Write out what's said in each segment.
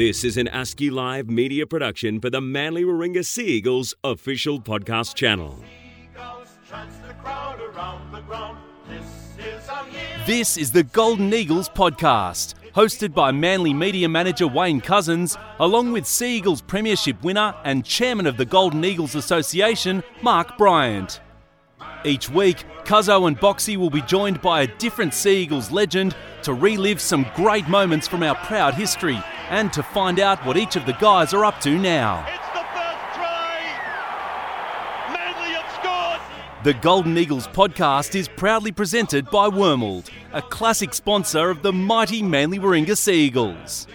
This is an ASCII Live media production for the Manly Warringah Sea Eagles official podcast channel. This is the Golden Eagles podcast, hosted by Manly media manager Wayne Cousins, along with Sea Eagles Premiership winner and chairman of the Golden Eagles Association, Mark Bryant. Each week, Cuzzo and Boxy will be joined by a different Sea Eagles legend to relive some great moments from our proud history and to find out what each of the guys are up to now. It's the first try. Manly have scored. The Golden Eagles podcast is proudly presented by Wormald, a classic sponsor of the mighty Manly Warringah Sea Eagles.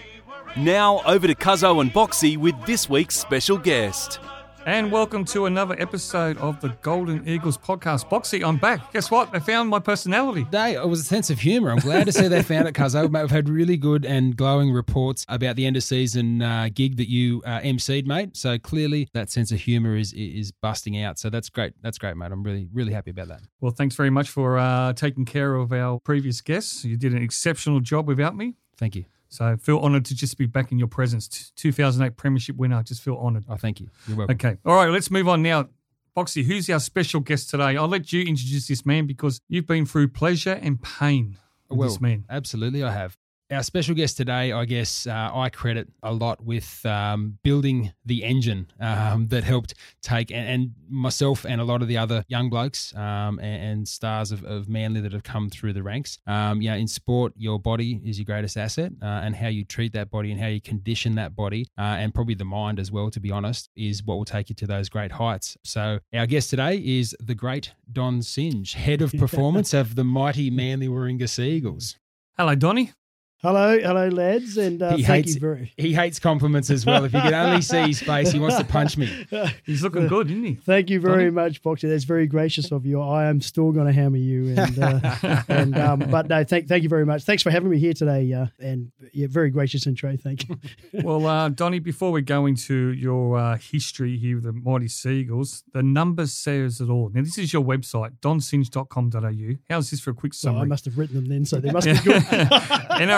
Now over to Cuzzo and Boxy with this week's special guest. And welcome to another episode of the Golden Eagles podcast. Boxy, I'm back. Guess what? They found my personality. They, it was a sense of humour. I'm glad to see they found it, cuz We've had really good and glowing reports about the end of season uh, gig that you uh, emceed, mate. So clearly that sense of humour is is busting out. So that's great. That's great, mate. I'm really really happy about that. Well, thanks very much for uh, taking care of our previous guests. You did an exceptional job without me. Thank you. So I feel honoured to just be back in your presence. T- 2008 Premiership winner. I just feel honoured. Oh, thank you. You're welcome. Okay. All right. Let's move on now. Boxy, who's our special guest today? I'll let you introduce this man because you've been through pleasure and pain with Well, this man. absolutely, I have. Our special guest today, I guess uh, I credit a lot with um, building the engine um, that helped take, and, and myself and a lot of the other young blokes um, and, and stars of, of Manly that have come through the ranks. Um, yeah, in sport, your body is your greatest asset, uh, and how you treat that body and how you condition that body, uh, and probably the mind as well, to be honest, is what will take you to those great heights. So, our guest today is the great Don Singe, head of performance of the mighty Manly Warringah Sea Eagles. Hello, Donny. Hello, hello, lads, and uh, he thank hates you very. he hates compliments as well. If you could only see his face, he wants to punch me. He's looking good, isn't he? Thank you very Donny? much, Boxer. That's very gracious of you. I am still going to hammer you, and uh, and um, but no, thank thank you very much. Thanks for having me here today, uh, and yeah, very gracious intro. Thank you. Well, uh, Donny, before we go into your uh, history here with the Mighty Seagulls, the numbers says it all. Now, this is your website, donsinge.com.au. How's this for a quick so I summary? must have written them then, so they must be good.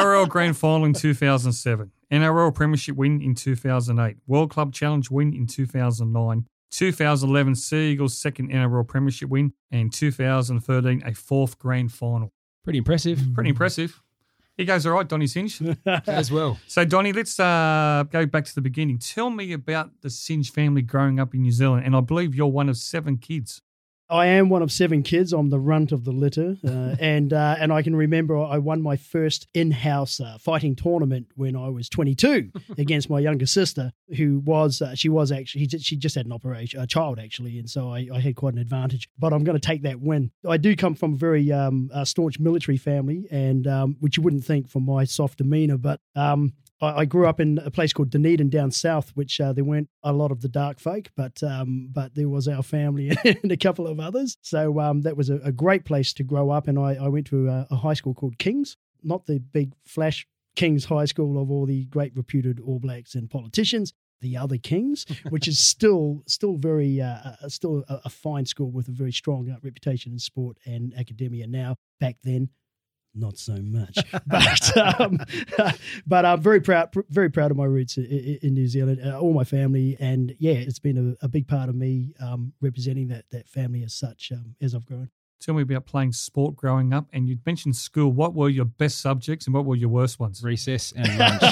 NRL Grand Final in 2007, NRL Premiership win in 2008, World Club Challenge win in 2009, 2011 Sea Eagles second NRL Premiership win, and 2013 a fourth Grand Final. Pretty impressive Pretty impressive. He goes all right, Donny Singe. as well. So, Donny, let's uh, go back to the beginning. Tell me about the Singe family growing up in New Zealand, and I believe you're one of seven kids. I am one of seven kids. I'm the runt of the litter, uh, and uh, and I can remember I won my first in-house uh, fighting tournament when I was 22 against my younger sister, who was uh, she was actually she, just had an operation, a child actually, and so I, I had quite an advantage. But I'm going to take that win. I do come from a very um, staunch military family, and um, which you wouldn't think from my soft demeanor, but um, I I grew up in a place called Dunedin down south, which uh, there weren't a lot of the dark folk, but um, but there was our family and a couple of others. So um, that was a, a great place to grow up. And I, I went to a, a high school called Kings, not the big flash Kings High School of all the great reputed All Blacks and politicians. The other Kings, which is still still very uh, uh, still a, a fine school with a very strong uh, reputation in sport and academia. Now back then, not so much. but um, but I'm very proud, very proud of my roots i- i- in New Zealand, uh, all my family, and yeah, it's been a, a big part of me um, representing that that family as such um, as I've grown. Tell me about playing sport growing up, and you mentioned school. What were your best subjects and what were your worst ones? Recess and lunch.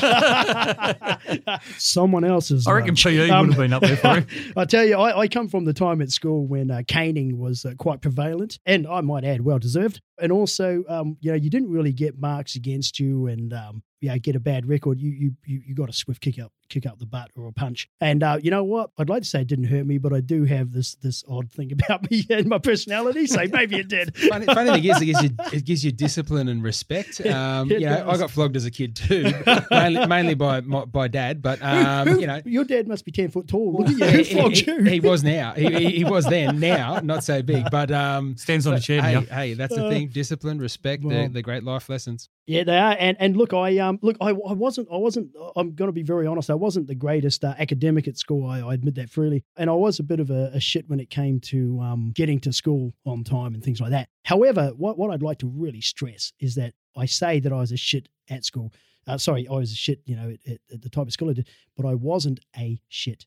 Someone else's. I reckon lunch. PE Um, would have been up there for you. I tell you, I, I come from the time at school when uh, caning was uh, quite prevalent, and I might add, well deserved. And also, um, you know, you didn't really get marks against you, and um, yeah, get a bad record. You you you, you got a swift kick up kick up the butt or a punch. And uh, you know what? I'd like to say it didn't hurt me, but I do have this this odd thing about me and my personality. So maybe it did. funny, funny thing is, it gives you it gives you discipline and respect. Um, It you know, I got flogged as a kid too, mainly, mainly by my, by dad. But um, Who- you know, your dad must be ten foot tall. Look at you. Who he, flogged he- you? he was now. He, he, he was then. Now, not so big. But um, Stands on a chair hey, now. hey, that's the Uh, thing. Discipline, respect, well, the, the great life lessons. Yeah, they are. And and look, I um look, I, I wasn't I wasn't I'm going to be very honest. I wasn't the greatest uh, academic at school. I, I admit that freely. And I was a bit of a, a shit when it came to um getting to school on time and things like that. However, what what I'd like to really stress is that I say that I was a shit at school. Uh, sorry, I was a shit, you know, at, at, at the type of school I did, but I wasn't a shit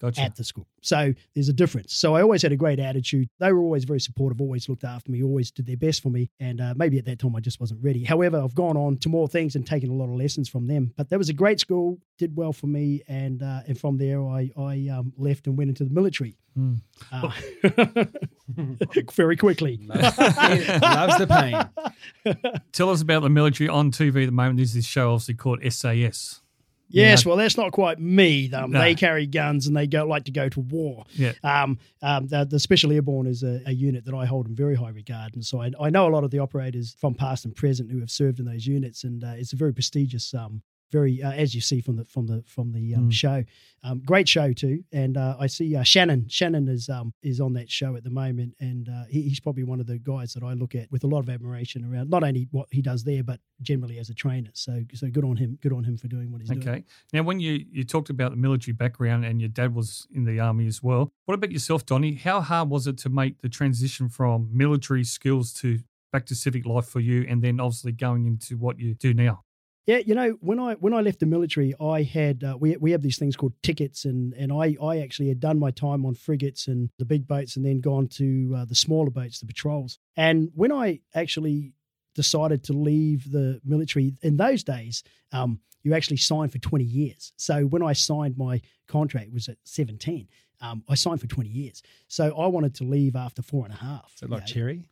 Gotcha. at the school. So there's a difference. So I always had a great attitude. They were always very supportive, always looked after me, always did their best for me. And uh, maybe at that time I just wasn't ready. However, I've gone on to more things and taken a lot of lessons from them. But that was a great school, did well for me. And uh, and from there, I, I um, left and went into the military. Mm. Uh, very quickly. Loves the pain. Tell us about the military on TV at the moment. There's this show obviously called SAS. Yes, well, that's not quite me. Um, No. They carry guns and they go like to go to war. Yeah. Um, um, the, the Special Airborne is a, a unit that I hold in very high regard, and so I, I know a lot of the operators from past and present who have served in those units, and uh, it's a very prestigious. Very, uh, as you see from the from the from the um, Mm. show, um, great show too. And uh, I see uh, Shannon. Shannon is um, is on that show at the moment, and uh, he, he's probably one of the guys that I look at with a lot of admiration around not only what he does there, but generally as a trainer. So so good on him. Good on him for doing what he's doing. Okay. Now, when you, you talked about the military background and your dad was in the army as well, what about yourself, Donny? How hard was it to make the transition from military skills to back to civic life for you, and then obviously going into what you do now? Yeah, you know, when I when I left the military, I had uh, we we have these things called tickets, and and I I actually had done my time on frigates and the big boats, and then gone to uh, the smaller boats, the patrols. And when I actually decided to leave the military in those days, um, you actually signed for twenty years. So when I signed my contract, it was at seventeen. Um, I signed for twenty years. So I wanted to leave after four and a half. Is it like you cherry?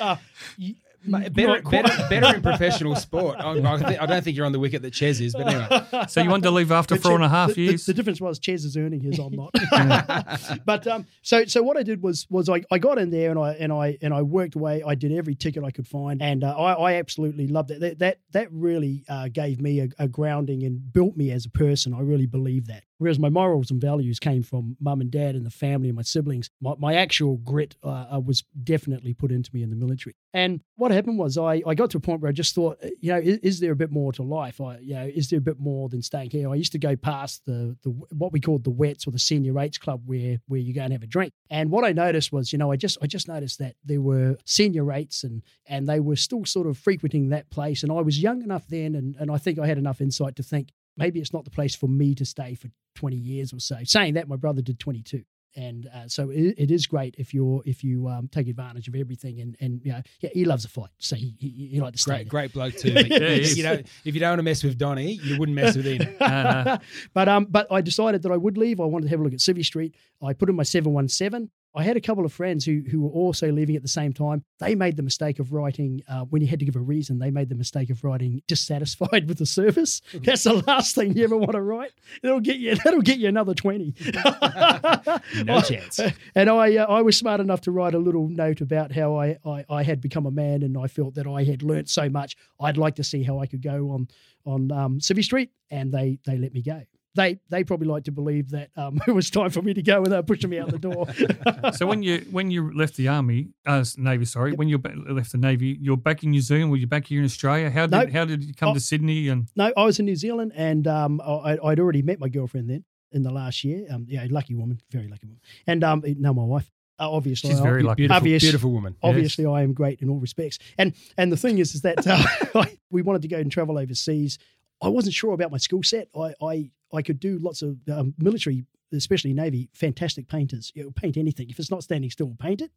Uh, you- Better, better, better in professional sport. I, I, think, I don't think you're on the wicket that Ches is, but anyway. So you wanted to leave after The four and a half the, the- years? The, difference was Ches is earning his, I'm not. but um, so so what I did was was I, I got in there and I and I and I worked away. I did every ticket I could find, and uh, I, I absolutely loved it. That that, that really uh, gave me a, a grounding and built me as a person. I really believe that. Whereas my morals and values came from mum and dad and the family and my siblings, my, my actual grit uh, uh, was definitely put into me in the military. And what happened was I, I got to a point where I just thought, uh, you know, is, is there a bit more to life? I, you know, is there a bit more than staying here? I used to go past the, the what we called the Wets or the Senior Rates Club where where you go and have a drink. And what I noticed was, you know, I just I just noticed that there were senior rates and and they were still sort of frequenting that place. And I was young enough then, and, and I think I had enough insight to think maybe it's not the place for me to stay for 20 years or so. Saying that, my brother did 22. And uh, so it, it is great if you're if you um, take advantage of everything and and you know yeah he loves a fight so he he, he likes to stay Great, there. great bloke too. But Yeah, you know, if you don't want to mess with Donny, you wouldn't mess with him. Uh, but um, but I decided that I would leave. I wanted to have a look at Civvy Street. I put in my seven one seven. I had a couple of friends who who were also leaving at the same time. They made the mistake of writing uh, when you had to give a reason. They made the mistake of writing dissatisfied with the service. That's the last thing you ever want to write. That'll get you. That'll get you another twenty. No chance. And I uh, I was smart enough to write a little note about how I, I I had become a man and I felt that I had learnt so much. I'd like to see how I could go on on um, Civvy Street, and they they let me go. They they probably like to believe that um, it was time for me to go, and they were pushing me out the door. so when you when you left the army, uh, Navy, sorry, when you left the navy, you're back in New Zealand. Were you back here in Australia? How did No. how did you come Oh. to Sydney? And no, I was in New Zealand, and um, I, I'd already met my girlfriend then in the last year. Um, yeah, lucky woman, very lucky woman, and um, no, my wife. Uh, obviously, She's very lucky. Beautiful, Obvious. beautiful woman. obviously I am great in all respects. And and the thing is, is that uh, we wanted to go and travel overseas. I wasn't sure about my skill set. I I, I could do lots of um, military, especially Navy, fantastic painters. Paint anything. If it's not standing still, we'll paint it.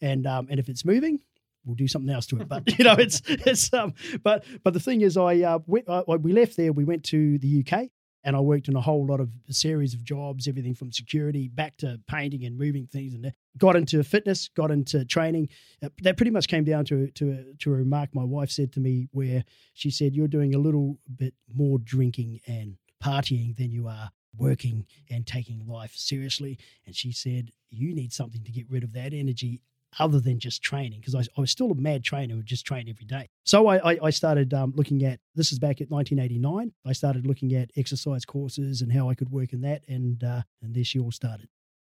And um, and if it's moving, we'll do something else to it. But you know, it's it's um. But but the thing is, I uh, went, uh, we left there. We went to the UK. And I worked in a whole lot of series of jobs, everything from security back to painting and moving things, and got into fitness, got into training. Uh, that pretty much came down to to to a remark my wife said to me, where she said, "You're doing a little bit more drinking and partying than you are working and taking life seriously." And she said, "You need something to get rid of that energy." Other than just training, because I, I was still a mad trainer who just trained every day. So I, I, I started um, looking at this is back at 1989. I started looking at exercise courses and how I could work in that, and uh, and there she all started.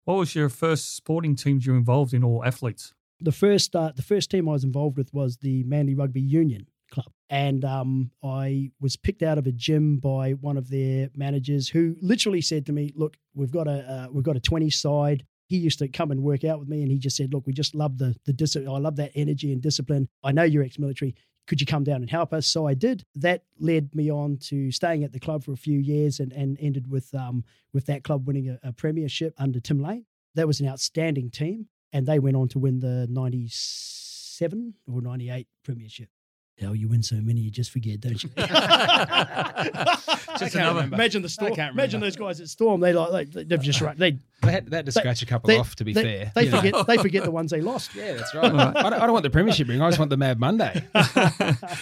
what was your first sporting teams you were involved in, or athletes? the first uh, the first team I was involved with was the Manly Rugby Union Club, and um, I was picked out of a gym by one of their managers who literally said to me, "Look, we've got a uh, we've got a twenty side." He used to come and work out with me, and he just said, "Look, we just love the the dis- I love that energy and discipline. I know you're ex-military. could you come down and help us? So I did. That led me on to staying at the club for a few years and, and ended with um, with that club winning a, a premiership under Tim Lane. That was an outstanding team, and they went on to win the '97 or '98 premiership. Hell, you win so many, you just forget, don't you? Just another- remember. Imagine the I storm. can't Imagine those guys at Storm. They like they, they've just run. They They had, they had to They- scratch a couple they- off, to be they, fair. They you know. forget. They forget the ones they lost. Yeah, that's right. I, don't, I don't want the premiership ring. I just want the Mad Monday.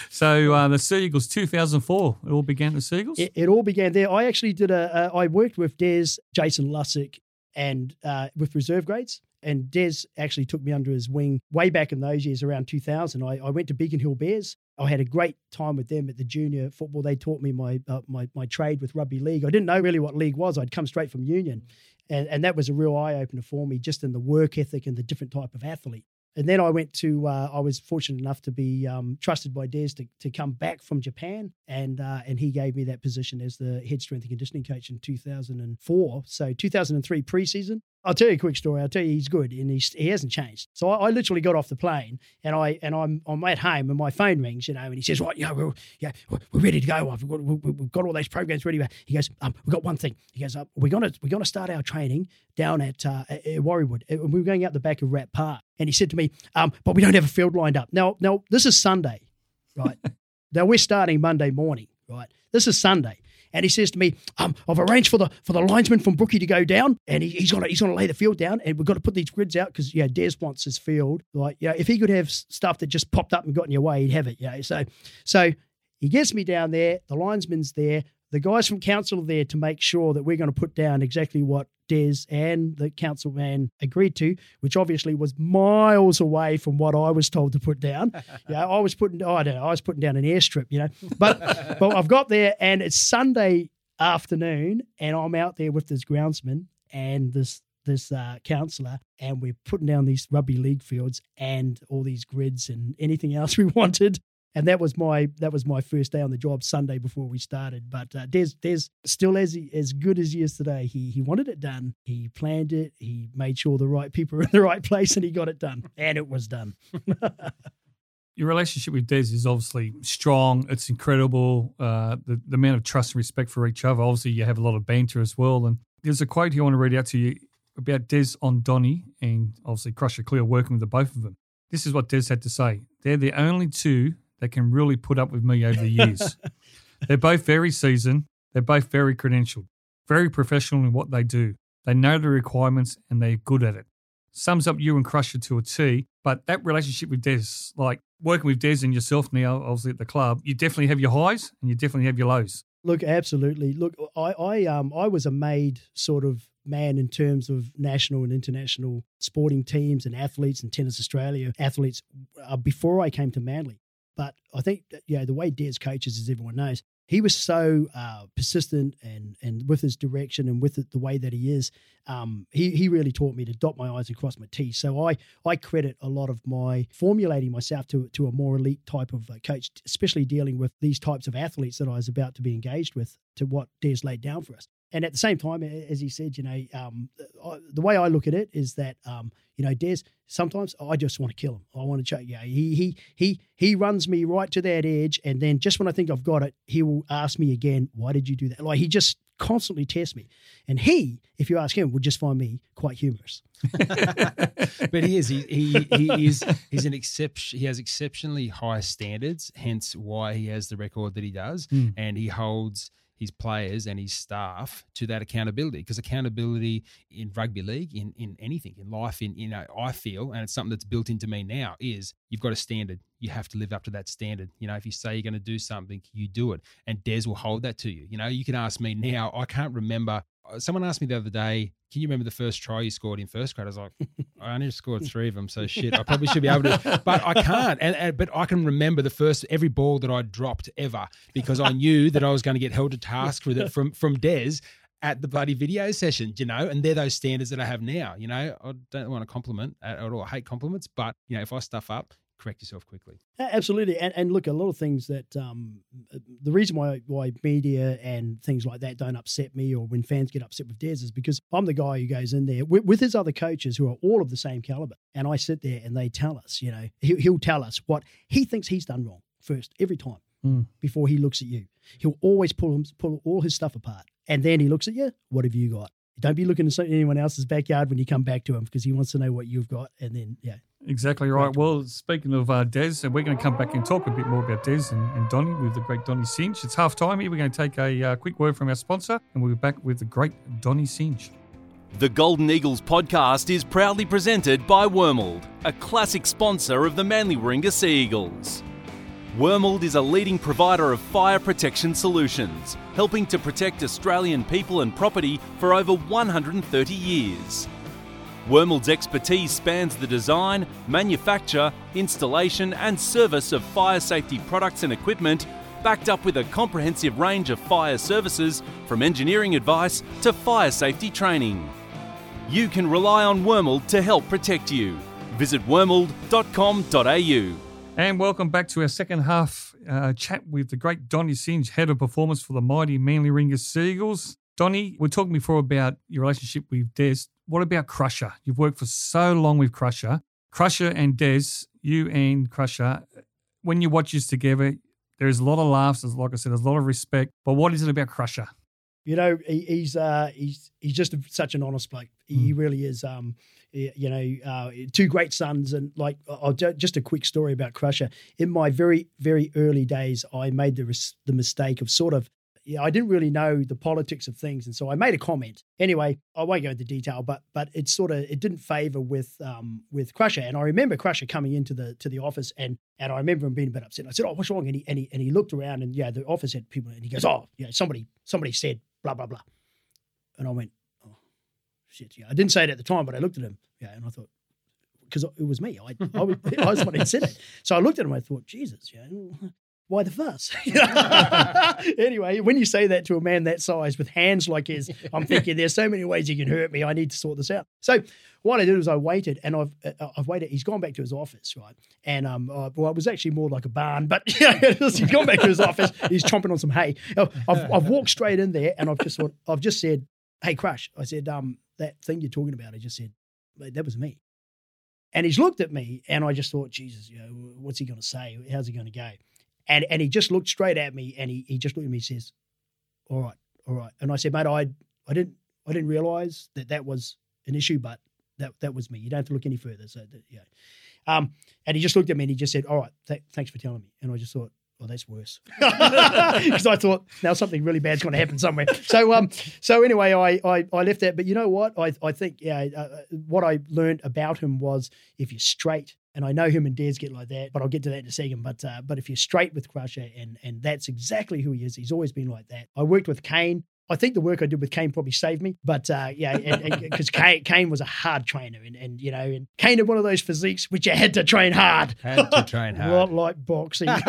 so uh, the Seagulls 2004, it all began at the Seagulls? It, it all began there. I actually did a. a I worked with Des, Jason Lussick, and uh, with reserve grades. And Des actually took me under his wing way back in those years, around 2000. I, I went to Beacon Hill Bears. I had a great time with them at the junior football. They taught me my uh, my my trade with rugby league. I didn't know really what league was. I'd come straight from union, and and that was a real eye opener for me, just in the work ethic and the different type of athlete. And then I went to, uh, I was fortunate enough to be um, trusted by Des to, to come back from Japan. And uh, and he gave me that position as the head strength and conditioning coach in 2004. So 2003 preseason. I'll tell you a quick story. I'll tell you he's good and he's, he hasn't changed. So I, I literally got off the plane and I and I'm I'm at home and my phone rings, you know, and he says, "Right, yeah, we're yeah we're ready to go. I've got, we- we've got all those programs ready." He goes, um, "We've got one thing." He goes, uh, "We're gonna we're gonna start our training down at uh, at were going out the back of Rat Park." And he said to me, um, "But we don't have a field lined up now. Now this is Sunday, right? now we're starting Monday morning, right? This is Sunday." And he says to me, um, "I've arranged for the for the linesman from Brookie to go down, and he, he's gonna he's gonna lay the field down, and we've got to put these grids out because yeah, Des wants his field. Like yeah, if he could have stuff that just popped up and got in your way, he'd have it. Yeah, so so he gets me down there. The linesman's there. The guys from council are there to make sure that we're going to put down exactly what Des and the council man agreed to, which obviously was miles away from what I was told to put down. yeah, I was putting, oh, I don't know, I was putting down an airstrip, you know. But but I've got there, and it's Sunday afternoon, and I'm out there with this groundsman and this this uh, counsellor, and we're putting down these rugby league fields and all these grids and anything else we wanted. And that was my that was my first day on the job Sunday before we started. But uh, Des Des still as as good as today. He he wanted it done. He planned it. He made sure the right people were in the right place, and he got it done. And it was done. Your relationship with Des is obviously strong. It's incredible. Uh, the, the amount of trust and respect for each other. Obviously, you have a lot of banter as well. And there's a quote here I want to read out to you about Des on Donny and obviously Crusher Clear working with the both of them. This is what Des had to say. They're the only two that can really put up with me over the years. They're both very seasoned. They're both very credentialed, very professional in what they do. They know the requirements and they're good at it. Sums up you and Crusher to a T. But that relationship with Des, like working with Des and yourself now, obviously at the club, you definitely have your highs and you definitely have your lows. Look, absolutely. Look, I, I um I was a made sort of man in terms of national and international sporting teams and athletes and Tennis Australia athletes uh, before I came to Manly. But I think know the way Des coaches, as everyone knows, he was so uh, persistent and and with his direction and with it, the way that he is, um, he he really taught me to dot my i's and cross my t's. So I I credit a lot of my formulating myself to to a more elite type of uh, coach, especially dealing with these types of athletes that I was about to be engaged with, to what Des laid down for us. And at the same time, as he said, you know, um, I, the way I look at it is that, um, you know, Des, sometimes I just want to kill him. I want to choke. Yeah, he he he he runs me right to that edge, and then just when I think I've got it, he will ask me again, "Why did you do that?" Like he just constantly tests me, and he, if you ask him, would just find me quite humorous. but he is he, he he is he's an exception he has exceptionally high standards hence why he has the record that he does Mm. and he holds his players and his staff to that accountability because accountability in rugby league in in anything in life in you know I feel and it's something that's built into me now is you've got a standard. You have to live up to that standard. You know if you say you're going to do something you do it and Des will hold that to you. You know you can ask me now I can't remember Uh, someone asked me the other day can you remember the first try you scored in first grade I was like I only scored three of them, so shit. I probably should be able to, but I can't. And, and but I can remember the first every ball that I dropped ever because I knew that I was going to get held to task with it from from Des at the bloody video session, you know. And they're those standards that I have now. You know, I don't want to compliment at all. I hate compliments, but you know, if I stuff up, correct yourself quickly. Absolutely, and and look, a lot of things that um, the reason why why media and things like that don't upset me, or when fans get upset with Des, is because I'm the guy who goes in there with, with his other coaches who are all of the same caliber, and I sit there and they tell us, you know, he, he'll tell us what he thinks he's done wrong. first every time Mm. before he looks at you. He'll always pull him, pull all his stuff apart, and then he looks at you. What have you got? Don't be looking at anyone else's backyard when you come back to him because he wants to know what you've got. And then, yeah, Exactly right. Well, speaking of uh, Des, and we're going to come back and talk a bit more about Des and, and Donny with the great Donny Singe. It's half time here. We're going to take a uh, quick word from our sponsor, and we'll be back with the great Donny Singe. The Golden Eagles podcast is proudly presented by Wormald, a classic sponsor of the Manly Warringah Sea Eagles. Wormald is a leading provider of fire protection solutions, helping to protect Australian people and property for over 130 years. Wormald's expertise spans the design, manufacture, installation, and service of fire safety products and equipment, backed up with a comprehensive range of fire services from engineering advice to fire safety training. You can rely on Wormald to help protect you. Visit wormald.com.au. And welcome back to our second half uh, chat with the great Donny Singe, head of performance for the mighty Manly Warringah Seagulls. Donny, we're talking before about your relationship with Des. What about Crusher? You've worked for so long with Crusher. Crusher and Des, you and Crusher, when you watch this together, there's a lot of laughs. There's, like I said, there's a lot of respect. But what is it about Crusher? you know, he, he's uh, he's he's just such an honest bloke. He, he really is. Um, y- you know, uh, two great sons, and like, I'll ju- just a quick story about Crusher. In my very very early days, I made the the mistake of sort of. Yeah, I didn't really know the politics of things, and so I made a comment. Anyway, I won't go into detail, but but it sort of it didn't favour with um with Crusher, and I remember Crusher coming into the to the office, and and I remember him being a bit upset. I said, "Oh, what's wrong?" And he and he, and he looked around, and yeah, the office had people, and he goes, "Oh, yeah, somebody somebody said blah blah blah," and I went, "Oh, shit." Yeah, I didn't say it at the time, but I looked at him, yeah, and I thought because it was me, I I was, I was the one who said it. So I looked at him, I thought, Jesus, yeah. Why the fuss? anyway, when you say that to a man that size with hands like his, I'm thinking there's so many ways you can hurt me. I need to sort this out. So what I did was I waited, and I've uh, I've waited. He's gone back to his office, right? And um, uh, well, it was actually more like a barn, but he's gone back to his office. He's chomping on some hay. I've, I've walked straight in there, and I've just thought, I've just said, "Hey, Crush," I said, um, that thing you're talking about. I just said, that was me. And he's looked at me, and I just thought, Jesus, you know, what's he going to say? How's he going to go? And and he just looked straight at me, and he, he just looked at me and says, "All right, all right." And I said, "Mate, I I didn't I didn't realize that that was an issue, but that that was me. You don't have to look any further." So that, yeah, um, and he just looked at me and he just said, "All right, th- thanks for telling me." And I just thought, "Oh, that's worse," because I thought now something really bad's going to happen somewhere. So um, so anyway, I I, I left that, but you know what? I I think yeah, uh, what I learned about him was if you're straight and I know him and Des get like that, but I'll get to that in a second. But uh, but if you're straight with Crusher, and and that's exactly who he is. He's always been like that. I worked with Kane. I think the work I did with Kane probably saved me, but uh, yeah, because Kane, Kane was a hard trainer, and, and you know, and Kane had one of those physiques which you had to train hard, Had to train hard. not like boxing.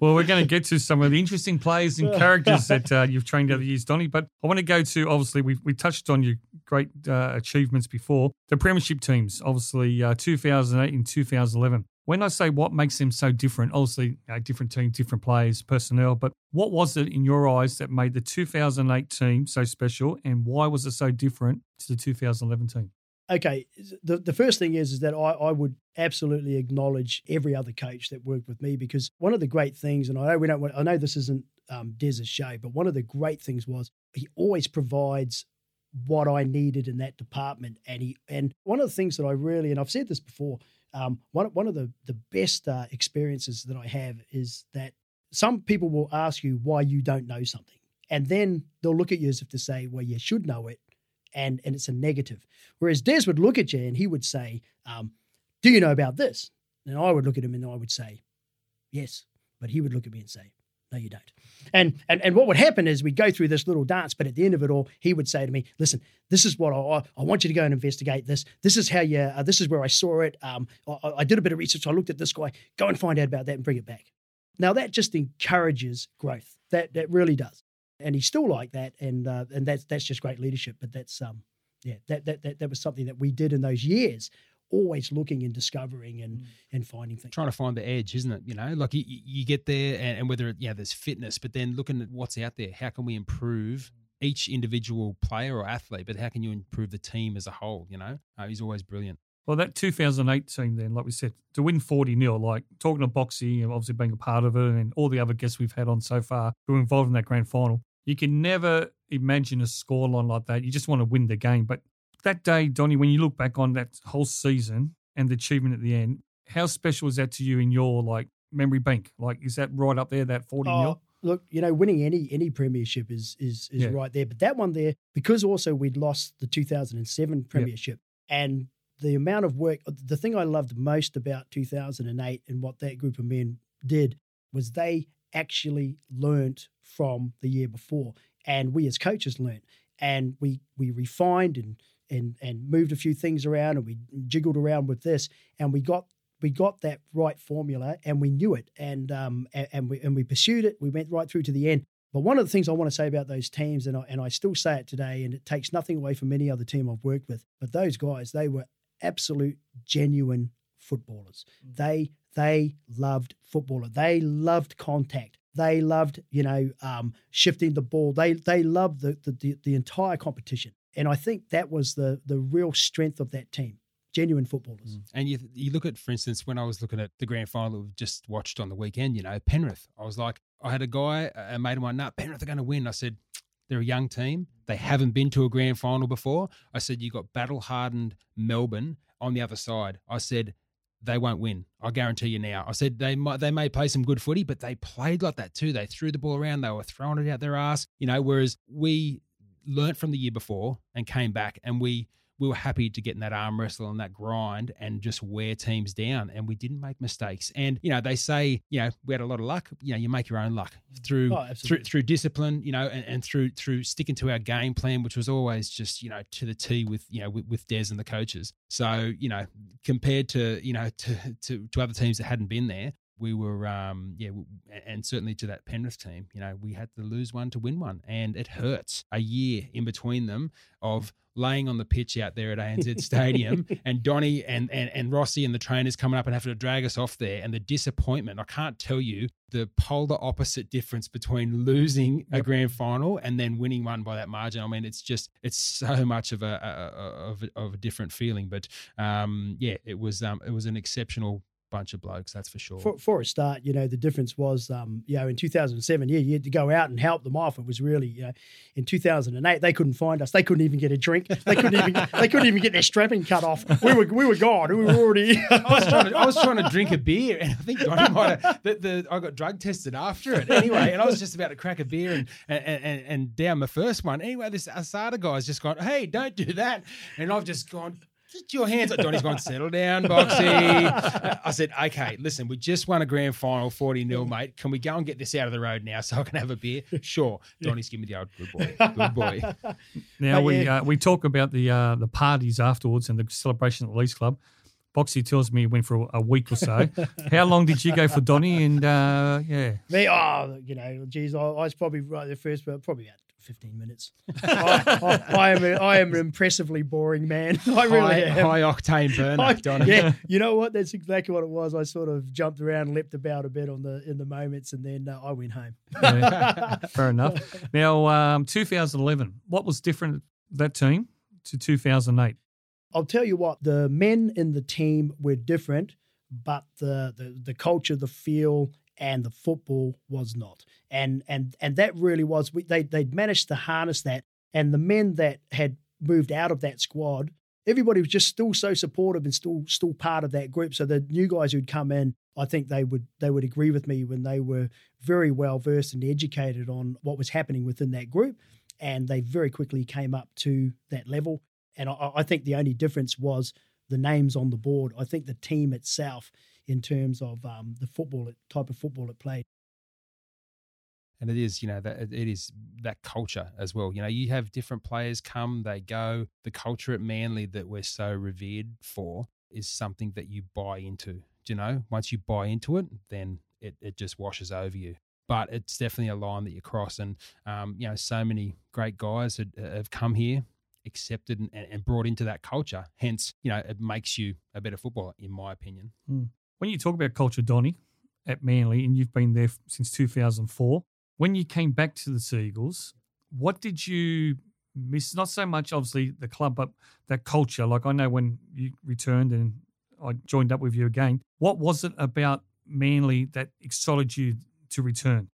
well, we're going to get to some of the interesting players and characters that uh, you've trained over the years, Donny. But I want to go to obviously we we touched on your great uh, achievements before the premiership teams, obviously uh, 2008 and 2011. When I say what makes them so different, obviously uh, different team, different players, personnel, but what was it in your eyes that made the 2008 team so special, and why was it so different to the 2011 team? okay, the, the first thing is is that I, I would absolutely acknowledge every other coach that worked with me because one of the great things, and I know we don't, want- I know this isn't um, Des's show, but one of the great things was he always provides what I needed in that department, and he and one of the things that I really, and I've said this before, um, one one of the the best uh, experiences that I have is that some people will ask you why you don't know something, and then they'll look at you as if to say, well, you should know it, and and it's a negative. Whereas Des would look at you and he would say, um, "Do you know about this?" And I would look at him and I would say, "Yes," but he would look at me and say, "No, you don't." And and and what would happen is we'd go through this little dance, but at the end of it all, he would say to me, "Listen, this is what I I, want you to go and investigate this. This is how you. Uh, this is where I saw it. Um, I, I did a bit of research. I looked at this guy. Go and find out about that and bring it back." Now that just encourages growth. That that really does and he's still like that, and uh, and that's that's just great leadership. But that's um yeah that that that, that was something that we did in those years, always looking and discovering and and finding things. trying to find the edge, isn't it? You know, like you, you get there, and, and whether it, yeah, there's fitness, but then looking at what's out there, how can we improve each individual player or athlete? But how can you improve the team as a whole? You know, uh, he's always brilliant. Well, that 2008 team, then, like we said, to win 40 0, like talking to Boxy and obviously being a part of it, and all the other guests we've had on so far who were involved in that grand final, you can never imagine a scoreline like that. You just want to win the game. But that day, Donny, when you look back on that whole season and the achievement at the end, how special is that to you in your like memory bank? Like, is that right up there, that 40 0? Oh, look, you know, winning any any premiership is is is Yeah. right there. But that one there, because also we'd lost the 2007 premiership, and the amount of work. The thing I loved most about 2008 and what that group of men did was they actually learnt from the year before, and we as coaches learnt, and we we refined and and and moved a few things around, and we jiggled around with this, and we got we got that right formula and we knew it and um and, and we and we pursued it. We went right through to the end. But one of the things I want to say about those teams and I, and I still say it today and it takes nothing away from any other team I've worked with but those guys they were absolute genuine footballers. They they loved footballer. They loved contact. They loved you know um shifting the ball. They they loved the, the, the entire competition and I think that was the the real strength of that team genuine footballers mm. And you you look at, for instance, when I was looking at the grand final we've just watched on the weekend, you know, Penrith. I was like, I had a guy, a mate of mine, nah, Penrith are going to win. I said, they're a young team. They haven't been to a grand final before. I said, you've got battle hardened Melbourne on the other side. I said, they won't win. I guarantee you now. I said they might they may play some good footy, but they played like that too. They threw the ball around. They were throwing it out their ass. You know, whereas we learnt from the year before and came back and we we were happy to get in that arm wrestle and that grind and just wear teams down and we didn't make mistakes. And you know they say you know we had a lot of luck. You know you make your own luck through Oh, through through discipline you know and, and through through sticking to our game plan which was always just you know to the T with you know with, with Des and the coaches. So you know compared to you know to to, to other teams that hadn't been there we were um yeah and certainly to that Penrith team you know we had to lose one to win one and it hurts a year in between them of laying on the pitch out there at ANZ Stadium and Donny and, and and Rossi and the trainers coming up and having to drag us off there and the disappointment. I can't tell you the polar opposite difference between losing a grand final and then winning one by that margin. I mean it's just it's so much of a, a, a of, a of a different feeling but um yeah it was um it was an exceptional bunch of blokes that's for sure for, for a start, you know, the difference was, um, you know, in 2007, yeah, you had to go out and help them off. It was really, you know, in 2008, they couldn't find us. They couldn't even get a drink. They couldn't even, they couldn't even get their strapping cut off. We were, we were gone. We were already. I was trying to I was trying to drink a beer, and I think Donny might have. The, the, I got drug tested after it anyway, and I was just about to crack a beer and and, and, and down my first one. Anyway, this ASADA guy's just gone, "Hey, don't do that," and I've just gone. Get your hands up. Donny's gone, settle down, Boxy. I said, okay, listen, we just won a grand final, 40 nil, mate. Can we go and get this out of the road now so I can have a beer? Sure. Donny's giving me the old good boy. Good boy. Now But we yeah. uh, we talk about the uh, the parties afterwards and the celebration at the Leagues Club. Boxy tells me it went for a week or so. How long did you go for Donny? And uh, yeah, Me, oh, you know, geez, I, I was probably right the first, but probably about 15 minutes. I, I, I am a, I am an impressively boring man. I really high, am. high octane burner, yeah, you know what? That's exactly what it was. I sort of jumped around, leapt about a bit on the in the moments, and then uh, I went home. yeah, fair enough. Now, um, 2011, what was different that team to 2008? I'll tell you what, the men in the team were different, but the the, the culture, the feel, and the football was not. And and and that really was we, they they'd managed to harness that. And the men that had moved out of that squad, everybody was just still so supportive and still still part of that group. So the new guys who'd come in, I think they would they would agree with me when they were very well versed and educated on what was happening within that group. And they very quickly came up to that level. And I, I think the only difference was the names on the board. I think the team itself, in terms of um, the football it- type of football it played. and it is you know that it is that culture as well. You know you have different players come they go. The culture at manly that we're so revered for is something that you buy into. Do you know? Once you buy into it then it, it just washes over you. But it's definitely a line that you cross. And um, you know so many great guys had, have come here accepted and, and brought into that culture. Hence you know it makes you a better footballer in my opinion When you talk about culture, Donny, at Manly, and you've been there since 2004, when you came back to the Seagulls, what did you miss? Not so much, obviously, the club, but that culture. Like I know when you returned and I joined up with you again. What was it about Manly that excited you to return?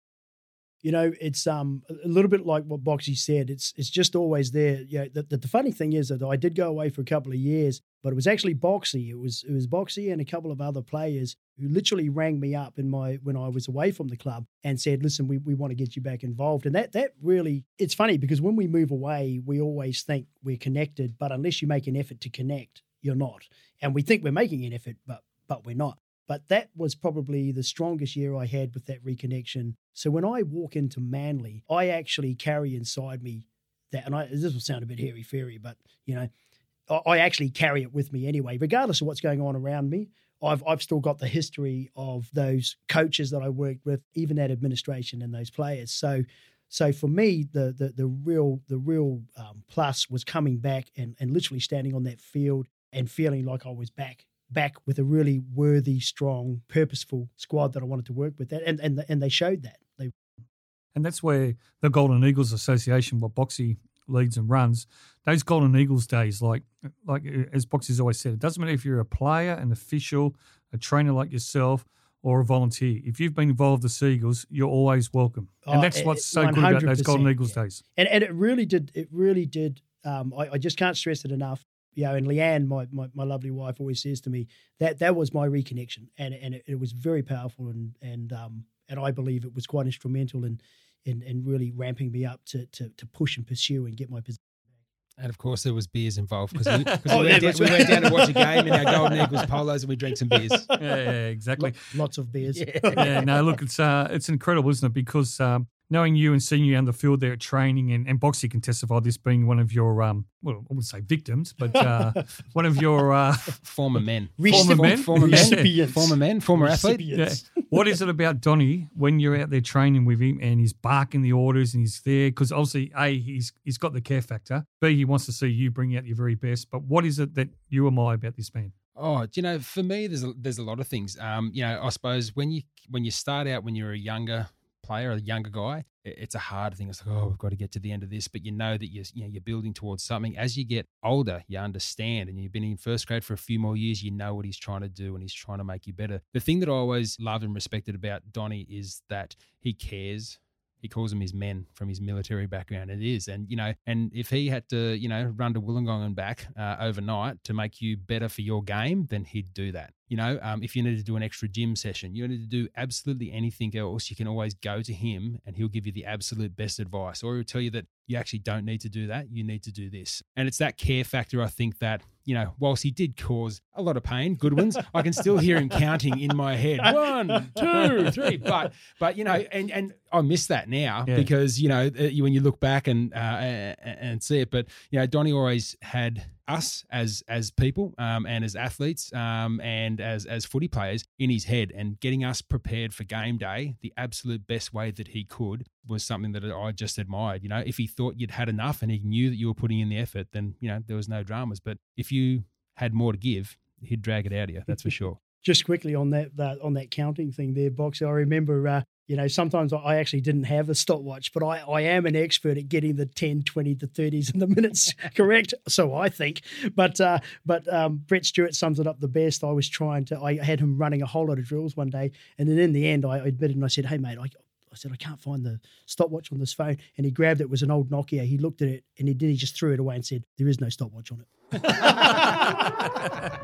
You know, it's um a little bit like what Boxy said. It's it's just always there. Yeah. the, the, the funny thing is that I did go away for a couple of years, but it was actually Boxy. It was it was Boxy and a couple of other players who literally rang me up in my when I was away from the club and said, "Listen, we, we want to get you back involved." And that that really it's funny because when we move away, we always think we're connected, but unless you make an effort to connect, you're not. And we think we're making an effort, but but we're not. But that was probably the strongest year I had with that reconnection. So when I walk into Manly, I actually carry inside me that, and I, this will sound a bit hairy fairy, but you know, I, actually carry it with me anyway, regardless of what's going on around me. I've I've still got the history of those coaches that I worked with, even that administration and those players. So so for me, the the the real the real um, plus was coming back and and literally standing on that field and feeling like I was back back with a really worthy, strong, purposeful squad that I wanted to work with. That and and and they showed that. They and that's where the Golden Eagles Association, what Boxy leads and runs, those Golden Eagles days, like like uh, as Boxy's always said, it doesn't matter if you're a player, an official, a trainer like yourself, or a volunteer. If you've been involved with the Seagulls, you're always welcome, and Oh, that's what's so good about those Golden Eagles yeah. days. and and it really did. It really did. Um, I, I just can't stress it enough. You know, and Leanne, my, my my lovely wife, always says to me that that was my reconnection, and and it, it was very powerful, and and um and I believe it was quite instrumental in in, in really ramping me up to, to to push and pursue and get my position. And of course, there was beers involved because we, 'cause Oh, we, yeah, went down, we went down to watch a game in our Golden Eagles polos and we drank some beers. Yeah, yeah, exactly. Lots of beers. yeah, no, look, it's uh, it's incredible, isn't it? Because um, knowing you and seeing you on the field there at training, and, and Boxy can testify this being one of your, um, well, I wouldn't say victims, but uh, one of your, uh, Former men. Former men? Former men. Recipients. Former men. Former athlete. yeah. What is it about Donny when you're out there training with him and he's barking the orders and he's there? Because obviously, A, he's he's got the care factor, B, he wants to see you bring out your very best. But what is it that you admire about this man? Oh, do you know, for me, there's a, there's a lot of things. Um, you know, I suppose when you when you start out when you're a younger player, a younger guy, it's a hard thing. It's like, oh, we've got to get to the end of this, but you know that you're you know you're building towards something. As you get older, you understand, and you've been in first grade for a few more years. You know what he's trying to do, and he's trying to make you better. The thing that I always loved and respected about Donny is that he cares he calls them his men from his military background. It is, and you know, and if he had to, you know, run to Wollongong and back uh, overnight to make you better for your game, then he'd do that. You know, um, if you need to do an extra gym session, you need to do absolutely anything else, you can always go to him and he'll give you the absolute best advice, or he'll tell you that you actually don't need to do that. You need to do this, and it's that care factor. I think that you know, whilst he did cause a lot of pain, good ones, I can still hear him counting in my head. One, two, three. But but you know, and and I miss that now Yeah. because you know uh, when you look back and uh, and and see it. But you know, Donny always had us as as people um, and as athletes um, and as as footy players in his head and getting us prepared for game day the absolute best way that he could was something that I just admired. You know, if he thought you'd had enough and he knew that you were putting in the effort, then you know there was no dramas. But if you had more to give, he'd drag it out of you. That's for sure. just quickly on that, that on that counting thing there, Boxer. I remember, uh, you know, sometimes I actually didn't have a stopwatch, but I, I am an expert at getting the 10, 20, the 30s and the minutes correct. So I think. But uh, but um, Brett Stewart sums it up the best. I was trying to, I had him running a whole lot of drills one day. And then in the end, I admitted and I said, hey, mate, I, I said, I can't find the stopwatch on this phone. And he grabbed it, it was an old Nokia. He looked at it and he then he just threw it away and said, there is no stopwatch on it.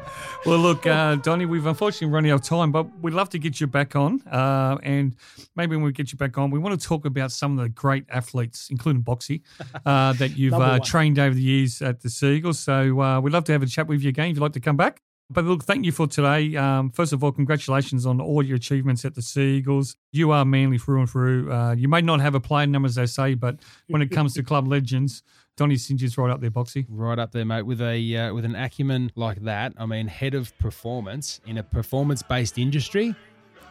Well, look, uh, Donny, we've unfortunately run out of time, but we'd love to get you back on. Uh, and maybe when we get you back on, we want to talk about some of the great athletes, including Boxy, uh, that you've uh, trained over the years at the Seagulls. So uh, we'd love to have a chat with you again if you'd like to come back. But look, thank you for today. Um, first of all, congratulations on all your achievements at the Seagulls. You are manly through and through. Uh, you may not have a player number, as they say, but when it comes to club legends, Donny Singer's right up there, Boxy. Right up there, mate. With a uh, with an acumen like that, I mean, head of performance in a performance based industry,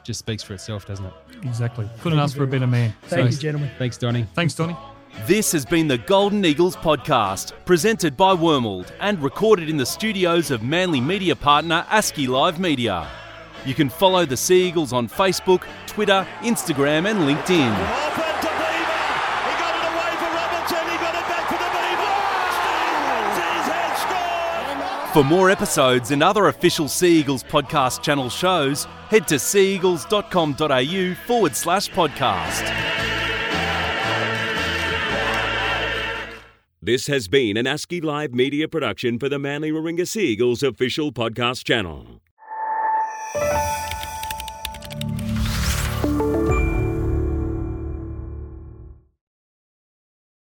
just speaks for itself, doesn't it? Exactly. Couldn't ask for a better man. Thank So, you, gentlemen. Thanks, Donny. Thanks, Donny. This has been the Golden Eagles podcast, presented by Wormald and recorded in the studios of Manly media partner ASCII Live Media. You can follow the Sea Eagles on Facebook, Twitter, Instagram, and LinkedIn. For more episodes and other official Sea Eagles podcast channel shows, head to seaeagles.com.au forward slash podcast. This has been an ASCII Live media production for the Manly Warringah Sea Eagles official podcast channel.